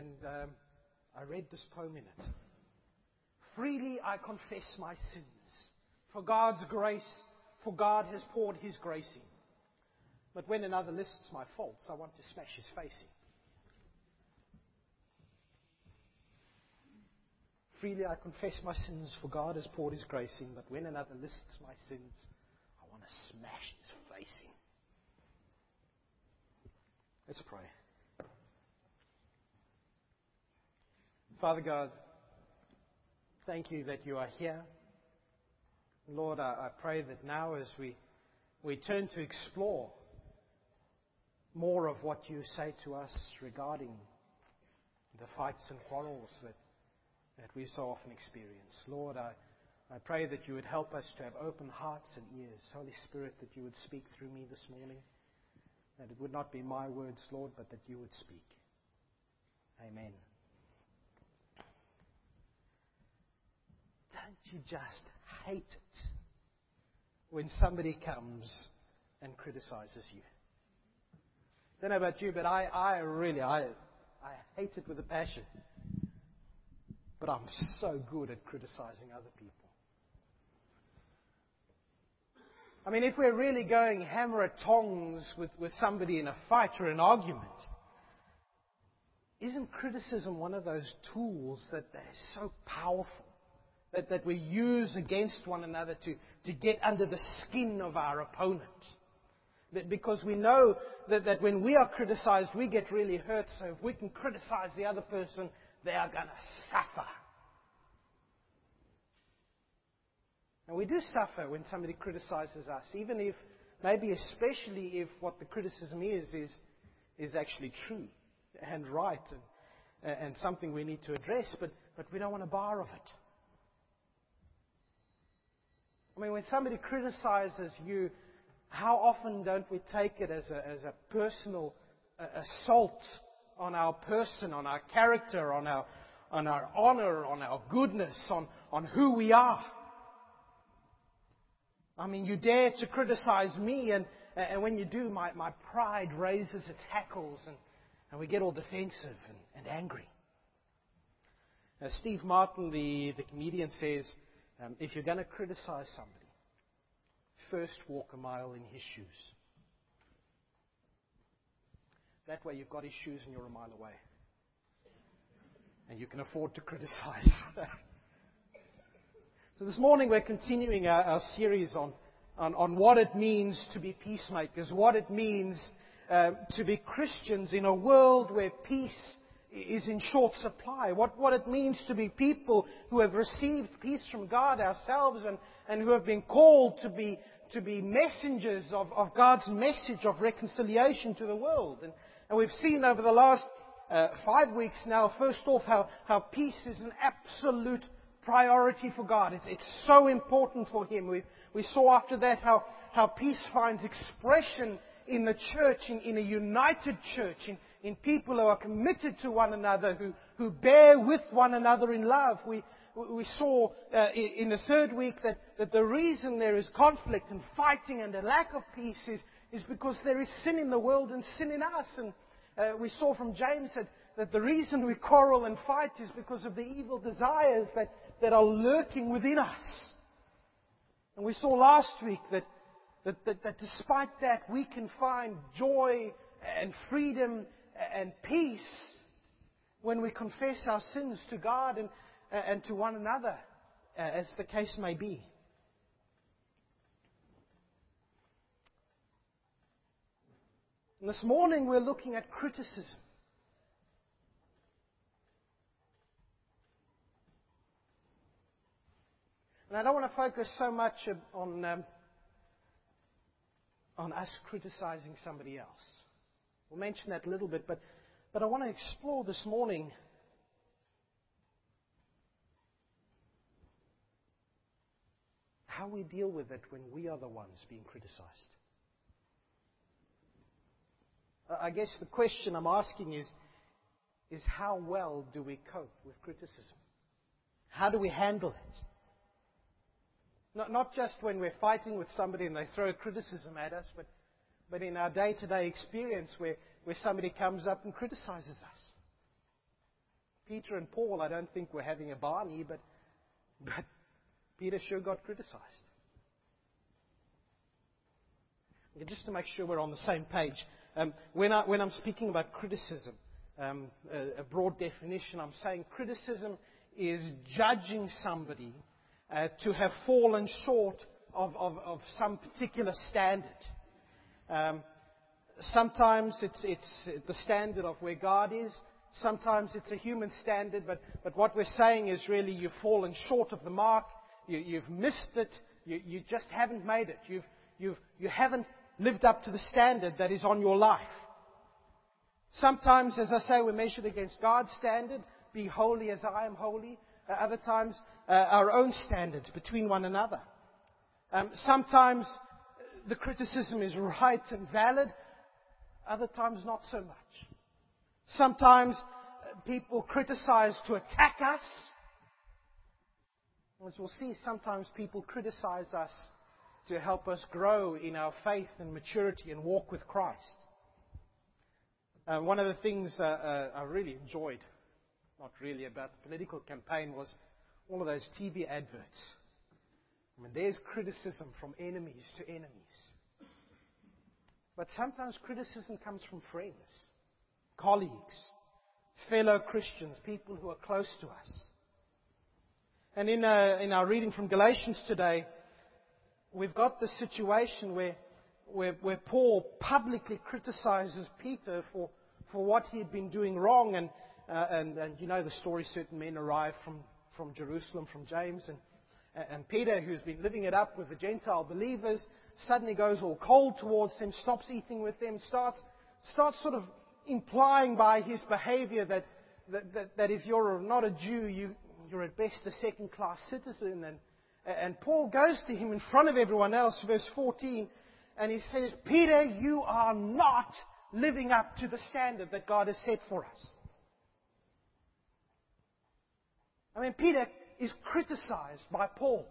and um, I read this poem in it. Freely I confess my sins, for God's grace, for God has poured His grace in. But when another lists my faults, I want to smash his face in. Freely I confess my sins, for God has poured his grace in. But when another lists my sins, I want to smash his face in. Let's pray. Father God, thank you that you are here. Lord, I, I pray that now as we, we turn to explore more of what you say to us regarding the fights and quarrels that, that we so often experience. Lord, I, I pray that you would help us to have open hearts and ears. Holy Spirit, that you would speak through me this morning. That it would not be my words, Lord, but that you would speak. Amen. Don't you just hate it when somebody comes and criticizes you? I don't know about you, but I, I really, I, I hate it with a passion. But I'm so good at criticizing other people. I mean, if we're really going hammer at tongs with, with somebody in a fight or an argument, isn't criticism one of those tools that, that is so powerful that, that we use against one another to, to get under the skin of our opponent? That Because we know that, that when we are criticized, we get really hurt. So if we can criticize the other person, they are going to suffer. And we do suffer when somebody criticizes us, even if, maybe especially if what the criticism is, is, is actually true and right and, and something we need to address, but, but we don't want to bar of it. I mean, when somebody criticizes you, how often don't we take it as a, as a personal uh, assault on our person, on our character, on our, on our honor, on our goodness, on, on who we are? I mean, you dare to criticize me, and, and when you do, my, my pride raises its hackles, and, and we get all defensive and, and angry. As Steve Martin, the, the comedian, says, um, if you're going to criticize somebody, first walk a mile in his shoes. That way you've got his shoes and you're a mile away. And you can afford to criticize. so this morning we're continuing our, our series on, on, on, what it means to be peacemakers, what it means uh, to be Christians in a world where peace is in short supply, what, what it means to be people who have received peace from God ourselves and, and who have been called to be, to be messengers of, of God's message of reconciliation to the world. And, and we've seen over the last uh, five weeks now, first off, how, how peace is an absolute priority for God. It's, it's so important for Him. We, we saw after that how, how peace finds expression in the church, in, in a united church, in, in people who are committed to one another, who, who bear with one another in love. We, we saw uh, in the third week that, that the reason there is conflict and fighting and a lack of peace is, is because there is sin in the world and sin in us. And uh, we saw from James that, that the reason we quarrel and fight is because of the evil desires that, that are lurking within us. And we saw last week that, that, that, that despite that, we can find joy and freedom and peace when we confess our sins to God and, and to one another, uh, as the case may be. And this morning we're looking at criticism. And I don't want to focus so much on, um, on us criticizing somebody else. We'll mention that a little bit, but, but I want to explore this morning how we deal with it when we are the ones being criticized. I guess the question I'm asking is, is how well do we cope with criticism? How do we handle it? Not, not just when we're fighting with somebody and they throw criticism at us, but, but in our day to day experience where, where somebody comes up and criticizes us. Peter and Paul, I don't think were having a Barney, but, but Peter sure got criticized. Just to make sure we're on the same page, um, when, I, when I'm speaking about criticism, um, a, a, broad definition, I'm saying criticism is judging somebody uh, to have fallen short of, of, of some particular standard. Um, sometimes it's, it's the standard of where God is. Sometimes it's a human standard, but, but what we're saying is really you've fallen short of the mark. You, have missed it. You, you, just haven't made it. You've, you've, you haven't lived up to the standard that is on your life. Sometimes, as I say, we're measured against God's standard. Be holy as I am holy. Uh, other times, uh, our own standards between one another. Um, sometimes the criticism is right and valid. Other times, not so much. Sometimes uh, people criticize to attack us. As we'll see, sometimes people criticize us to help us grow in our faith and maturity and walk with Christ. Uh, one of the things uh, uh, I really enjoyed, not really about the political campaign, was all of those TV adverts. I mean, there's criticism from enemies to enemies. But sometimes criticism comes from friends, colleagues, fellow Christians, people who are close to us. And in, uh, in our reading from Galatians today, we've got this situation where, where, where Paul publicly criticizes Peter for, for what he had been doing wrong. And, uh, and, and you know the story certain men arrive from, from Jerusalem, from James. And, and Peter, who's been living it up with the Gentile believers, suddenly goes all cold towards them, stops eating with them, starts, starts sort of implying by his behavior that, that, that, that if you're not a Jew, you, you're at best a second class citizen. And, and Paul goes to him in front of everyone else, verse 14, and he says, Peter, you are not living up to the standard that God has set for us. I mean, Peter is criticized by Paul.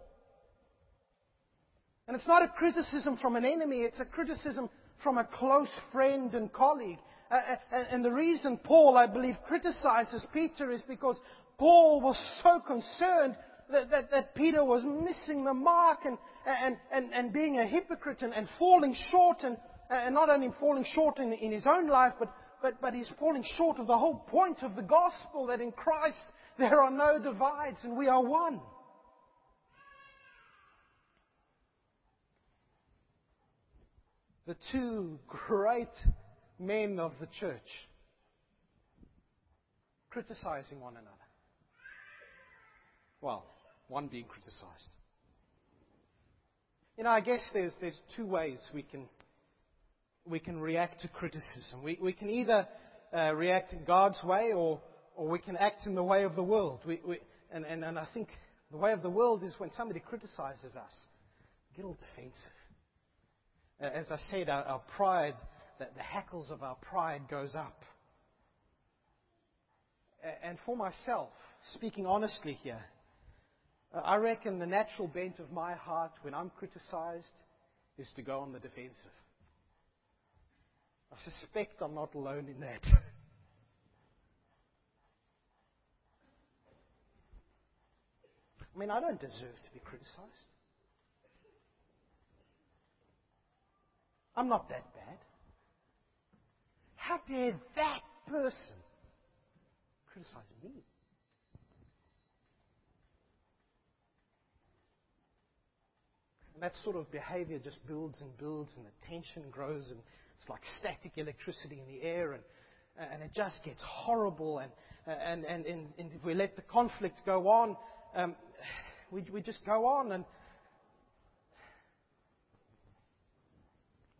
And it's not a criticism from an enemy, it's a criticism from a close friend and colleague. Uh, uh and the reason Paul, I believe, criticizes Peter is because Paul was so concerned that, that, that Peter was missing the mark and, and, and, and being a hypocrite and, and falling short, and, and not only falling short in, in his own life, but, but, but he's falling short of the whole point of the gospel that in Christ there are no divides and we are one. The two great men of the church criticizing one another. Well, one being criticized. You know, I guess there's, there's two ways we can, we can react to criticism. We, we can either uh, react in God's way or, or we can act in the way of the world. We, we, and, and, and I think the way of the world is when somebody criticizes us, get all defensive. As I said, our, our pride, the, the hackles of our pride goes up. And for myself, speaking honestly here, I reckon the natural bent of my heart when I'm criticized is to go on the defensive. I suspect I'm not alone in that. I mean, I don't deserve to be criticized. I'm not that bad. How dare that person criticize me? And that sort of behavior just builds and builds, and the tension grows, and it's like static electricity in the air, and, and it just gets horrible. And, and, and, and, and if we let the conflict go on, um, we, we just go on, and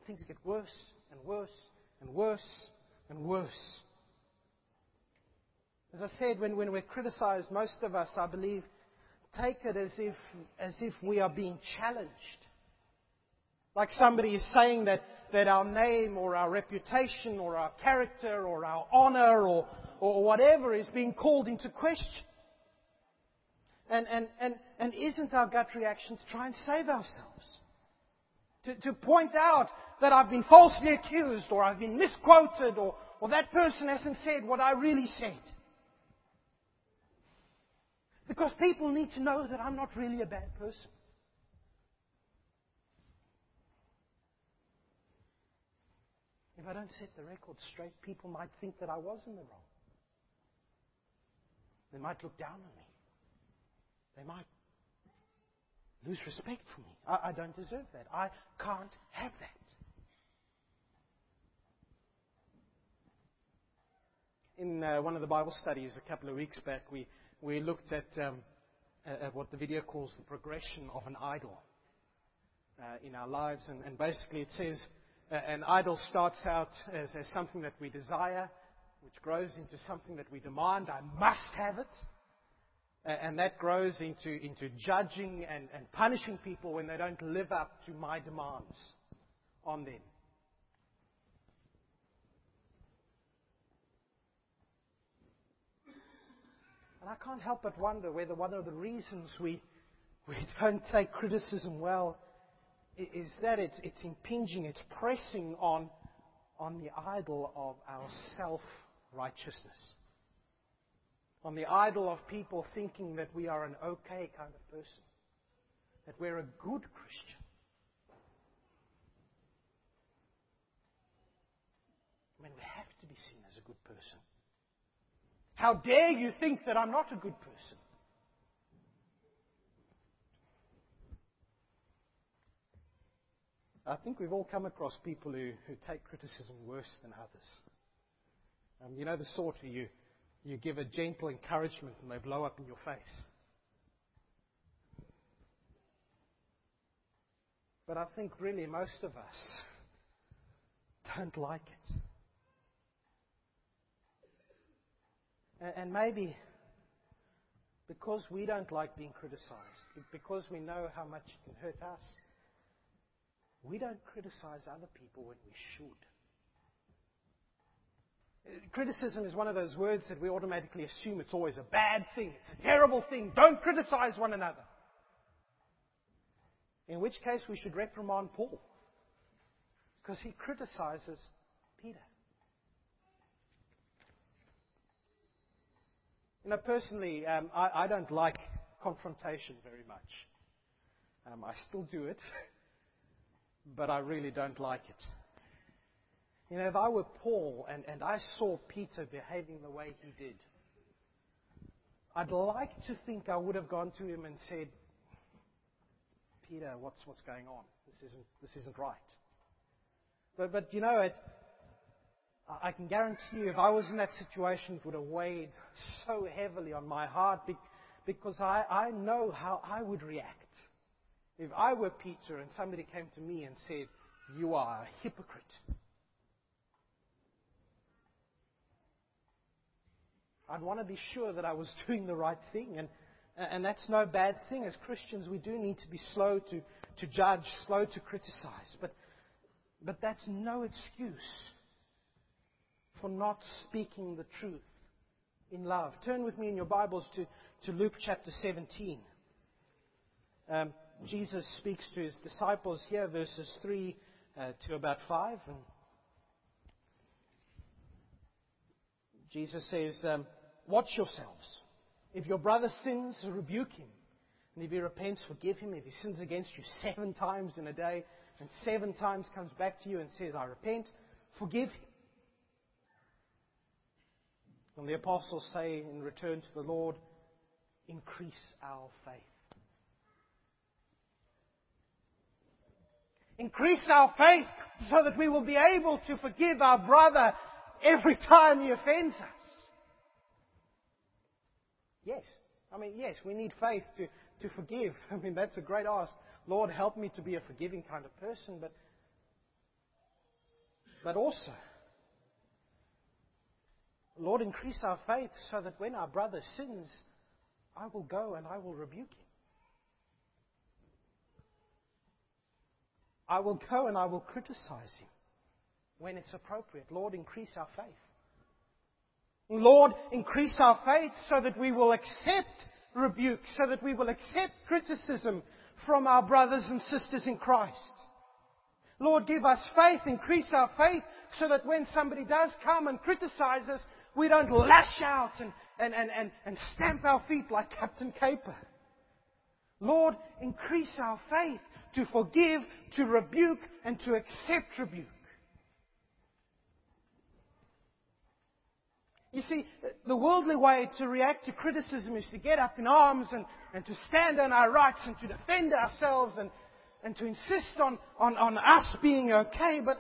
things get worse and worse and worse and worse. As I said, when, when we're criticized, most of us, I believe, take it as if, as if we are being challenged. Like somebody is saying that, that our name or our reputation or our character or our honor or, or whatever is being called into question. And, and, and, and isn't our gut reaction to try and save ourselves? To, to point out that I've been falsely accused or I've been misquoted or, or that person hasn't said what I really said. Because people need to know that I'm not really a bad person. If I don't set the record straight, people might think that I was in the wrong. They might look down on me. They might lose respect for me. I, I don't deserve that. I can't have that. In uh, one of the Bible studies a couple of weeks back, we, we looked at, um, at what the video calls the progression of an idol uh, in our lives. And, and basically, it says uh, an idol starts out as, as something that we desire, which grows into something that we demand. I must have it. And that grows into, into judging and, and punishing people when they don't live up to my demands on them. And I can't help but wonder whether one of the reasons we, we don't take criticism well is that it's, it's impinging, it's pressing on, on the idol of our self righteousness on the idol of people thinking that we are an okay kind of person, that we're a good Christian. I mean, we have to be seen as a good person. How dare you think that I'm not a good person? I think we've all come across people who, who take criticism worse than others. Um, you know the sort who you you give a gentle encouragement and they blow up in your face. But I think really most of us don't like it. And maybe because we don't like being criticized, because we know how much it can hurt us, we don't criticize other people when we should. Criticism is one of those words that we automatically assume it's always a bad thing. It's a terrible thing. Don't criticize one another. In which case, we should reprimand Paul. Because he criticizes Peter. You know, personally, um, I, I, don't like confrontation very much. Um, I still do it, but I really don't like it. You know, if I were Paul and, and I saw Peter behaving the way he did, I'd like to think I would have gone to him and said, Peter, what's, what's going on? This isn't, this isn't right. But, but you know, it, I can guarantee you, if I was in that situation, it would have weighed so heavily on my heart because I, I know how I would react. If I were Peter and somebody came to me and said, You are a hypocrite. I'd want to be sure that I was doing the right thing. And, and that's no bad thing. As Christians, we do need to be slow to, to judge, slow to criticize. But, but that's no excuse for not speaking the truth in love. Turn with me in your Bibles to, to Luke chapter 17. Um, Jesus speaks to his disciples here, verses 3 uh, to about 5. And Jesus says, um, Watch yourselves. If your brother sins, rebuke him. And if he repents, forgive him. If he sins against you seven times in a day and seven times comes back to you and says, I repent, forgive him. And the apostles say in return to the Lord, increase our faith. Increase our faith so that we will be able to forgive our brother every time he offends us. Yes. I mean, yes, we need faith to, to forgive. I mean, that's a great ask. Lord, help me to be a forgiving kind of person, but, but also, Lord, increase our faith so that when our brother sins, I will go and I will rebuke him. I will go and I will criticize him when it's appropriate. Lord, increase our faith. Lord, increase our faith so that we will accept rebuke, so that we will accept criticism from our brothers and sisters in Christ. Lord, give us faith, increase our faith, so that when somebody does come and criticize us, we don't lash out and, and, and, and, and stamp our feet like Captain Caper. Lord, increase our faith to forgive, to rebuke, and to accept rebuke. You see, the worldly way to react to criticism is to get up in arms and, and to stand on our rights and to defend ourselves and, and to insist on, on, on us being okay. But,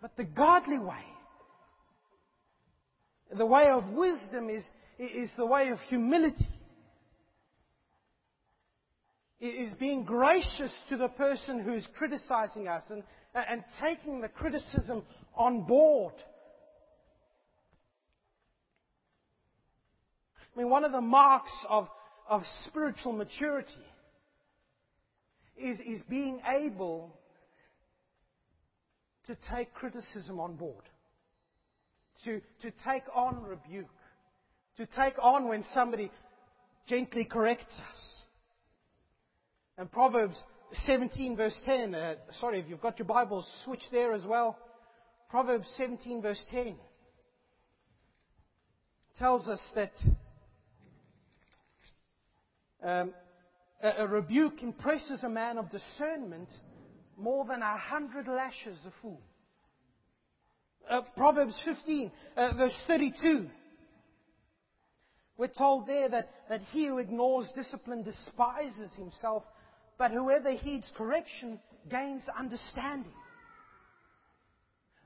but the godly way, the way of wisdom is, is the way of humility. It is being gracious to the person who is criticizing us and, and taking the criticism on board. I mean, one of the marks of, of spiritual maturity is, is being able to take criticism on board, to, to take on rebuke, to take on when somebody gently corrects us. And Proverbs 17 verse 10, uh, sorry, if you've got your Bibles, switch there as well. Proverbs 17 verse 10 tells us that um, a, a, rebuke impresses a man of discernment more than a hundred lashes a fool. Uh, Proverbs 15, uh, verse 32. We're told there that, that he who ignores discipline despises himself, but whoever heeds correction gains understanding.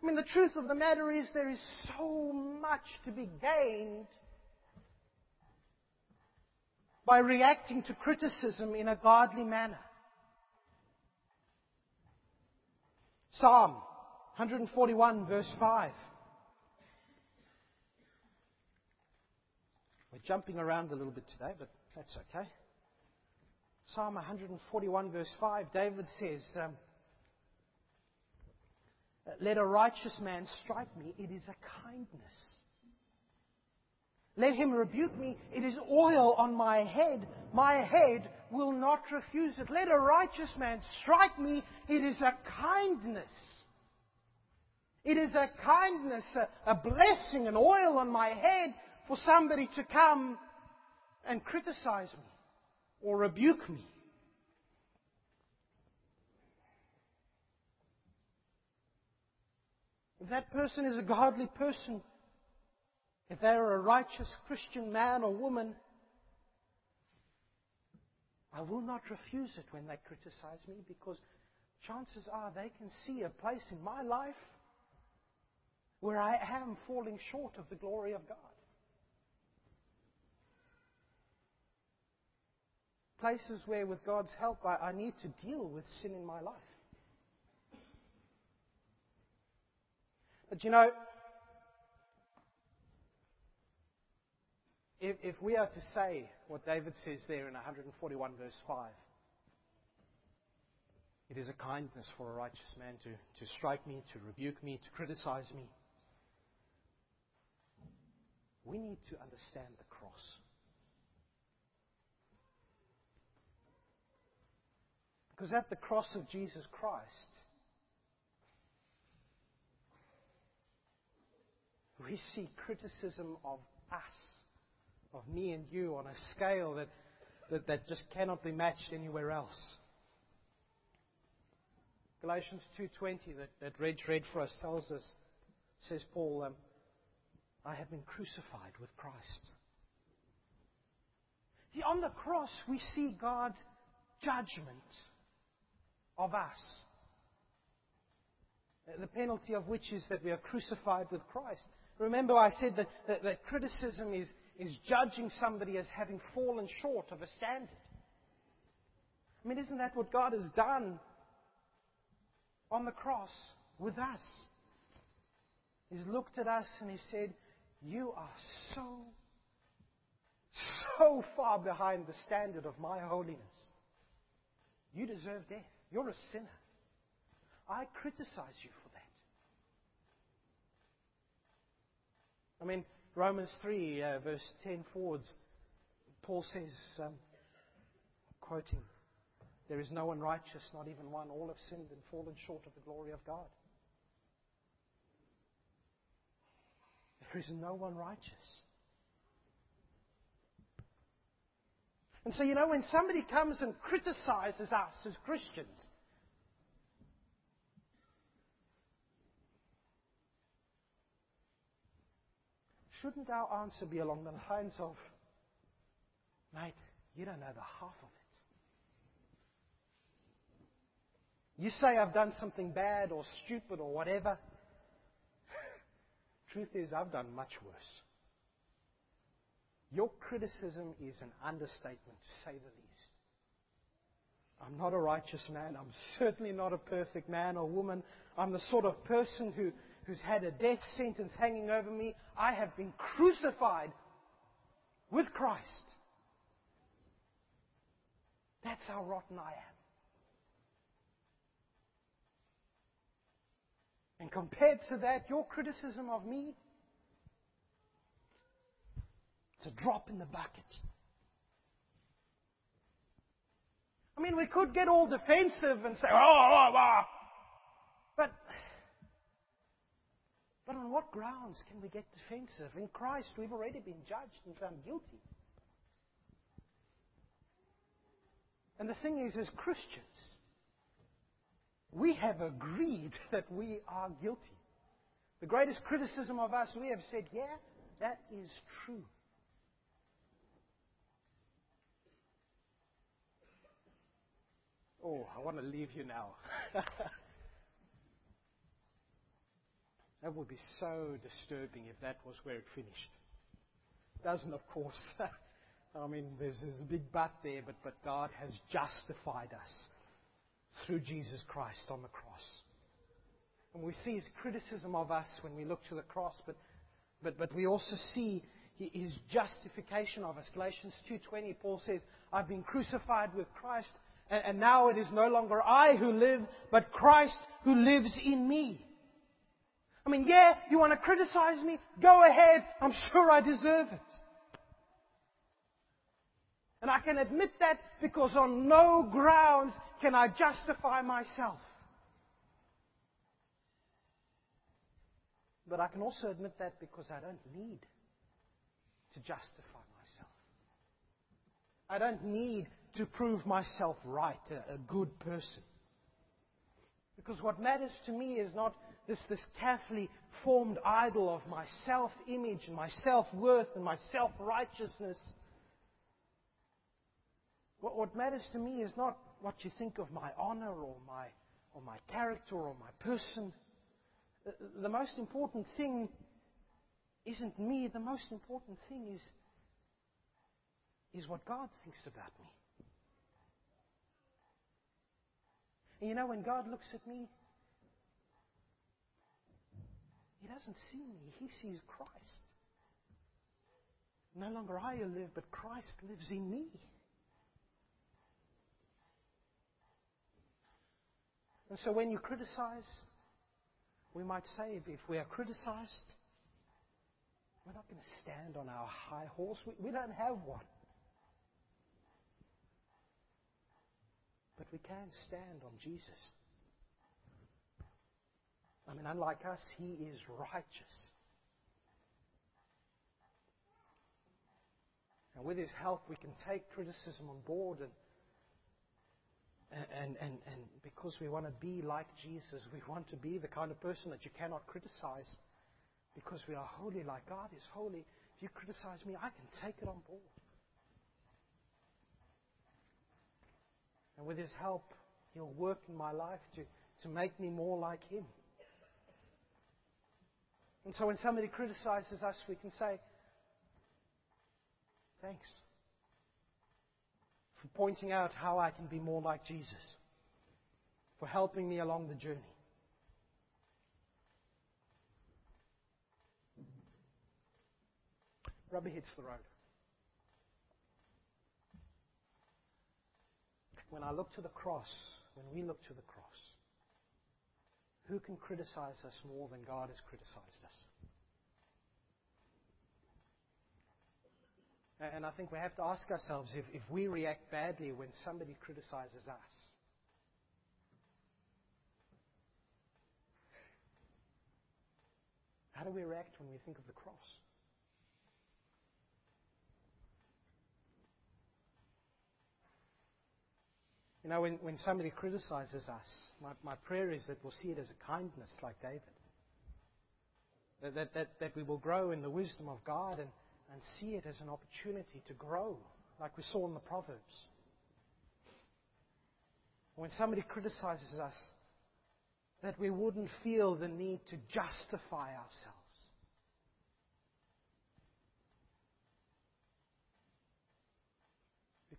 I mean, the truth of the matter is there is so much to be gained by reacting to criticism in a godly manner. Psalm 141 verse 5. We're jumping around a little bit today, but that's okay. Psalm 141 verse 5, David says, um, Let a righteous man strike me, it is a kindness. Let him rebuke me. It is oil on my head. My head will not refuse it. Let a righteous man strike me. It is a kindness. It is a kindness, a, a blessing, an oil on my head for somebody to come and criticize me or rebuke me. If that person is a godly person, if they're a righteous Christian man or woman, I will not refuse it when they criticize me because chances are they can see a place in my life where I am falling short of the glory of God. Places where, with God's help, I, I need to deal with sin in my life. But you know, if, if we are to say what David says there in 141 verse 5, it is a kindness for a righteous man to, to strike me, to rebuke me, to criticize me. We need to understand the cross. Because at the cross of Jesus Christ, we see criticism of us of me and you on a scale that, that, that just cannot be matched anywhere else. Galatians 2.20 that, that Reg read for us tells us, says Paul, um, I have been crucified with Christ. See, on the cross, we see God's judgment of us. The penalty of which is that we are crucified with Christ. Remember, I said that, that, that criticism is, is judging somebody as having fallen short of a standard. I mean, isn't that what God has done on the cross with us? He's looked at us and He said, You are so, so far behind the standard of my holiness. You deserve death. You're a sinner. I criticize you for that. I mean, Romans 3, uh, verse 10 forwards, Paul says, um, quoting, There is no one righteous, not even one. All have sinned and fallen short of the glory of God. There is no one righteous. And so, you know, when somebody comes and criticizes us as Christians, shouldn't our answer be along the lines of, mate, you don't know the half of it. You say I've done something bad or stupid or whatever. Truth is, I've done much worse. Your criticism is an understatement, to say the least. I'm not a righteous man. I'm certainly not a perfect man or woman. I'm the sort of person who, who's had a death sentence hanging over me. I have been crucified with Christ. That's how rotten I am. And compared to that, your criticism of me, it's a drop in the bucket. I mean, we could get all defensive and say, oh, oh, oh. But, but on what grounds can we get defensive? In Christ, we've already been judged and found guilty. And the thing is, as Christians, we have agreed that we are guilty. The greatest criticism of us, we have said, yeah, that is true. Oh, I want to leave you now. that would be so disturbing if that was where it finished. Doesn't, of course. I mean, there's, there's a big but there, but, but God has justified us through Jesus Christ on the cross. And we see his criticism of us when we look to the cross, but, but, but we also see his justification of us. Galatians 2.20, Paul says, I've been crucified with Christ, and, and now it is no longer I who live, but Christ who lives in me. I mean, yeah, you want to criticize me? Go ahead. I'm sure I deserve it. And I can admit that because on no grounds can I justify myself. But I can also admit that because I don't need to justify myself. I don't need to prove myself right, a, a good person. Because what matters to me is not this, this carefully formed idol of my self image and my self worth and my self righteousness. What, what matters to me is not what you think of my honor or my, or my character or my person. The, the most important thing isn't me. The most important thing is, is what God thinks about me. And you know, when God looks at me, He doesn't see me, He sees Christ. No longer I live, but Christ lives in me. And so when you criticize, we might say if we are criticized, we're not going to stand on our high horse. We, we don't have one. But we can stand on Jesus. I mean, unlike us, he is righteous. And with his help, we can take criticism on board and and, and, and because we want to be like Jesus, we want to be the kind of person that you cannot criticize because we are holy like God is holy. If you criticize me, I can take it on board. And with His help, He'll work in my life to, to make me more like Him. And so when somebody criticizes us, we can say, Thanks for pointing out how I can be more like Jesus, for helping me along the journey. Rubber hits the road. When I look to the cross, when we look to the cross, who can criticize us more than God has criticized us? And I think we have to ask ourselves if, if we react badly when somebody criticizes us. How do we react when we think of the cross? You know, when, when somebody criticizes us, my, my prayer is that we'll see it as a kindness like David. That, that, that, that we will grow in the wisdom of God and, and see it as an opportunity to grow, like we saw in the Proverbs. When somebody criticizes us, that we wouldn't feel the need to justify ourselves.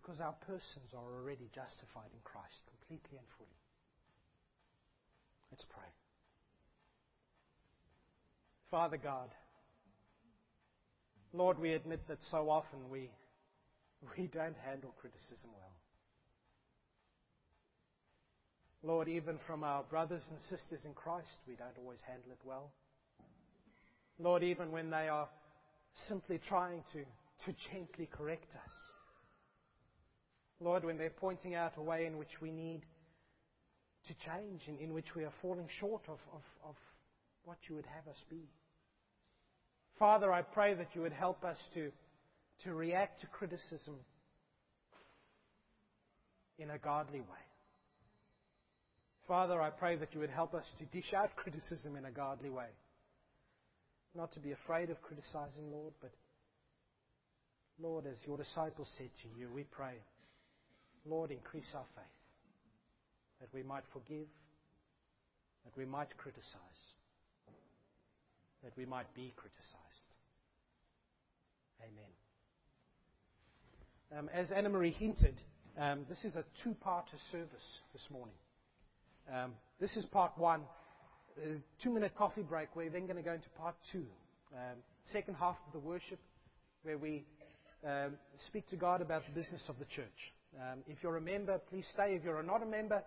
Because our persons are already justified in Christ completely and fully. Let's pray. Father God, Lord, we admit that so often we, we don't handle criticism well. Lord, even from our brothers and sisters in Christ, we don't always handle it well. Lord, even when they are simply trying to, to gently correct us. Lord, when they're pointing out a way in which we need to change, in, in which we are falling short of, of, of what you would have us be. Father, I pray that you would help us to, to react to criticism in a godly way. Father, I pray that you would help us to dish out criticism in a godly way. Not to be afraid of criticizing, Lord, but Lord, as your disciples said to you, we pray, Lord, increase our faith that we might forgive, that we might criticize, that we might be criticized. Amen. Um, as Anna Marie hinted, um, this is a two part service this morning. Um, this is part one. A two minute coffee break. We're then going to go into part two. Um, second half of the worship, where we um, speak to God about the business of the church. Um, if you're a member, please stay. If you're not a member,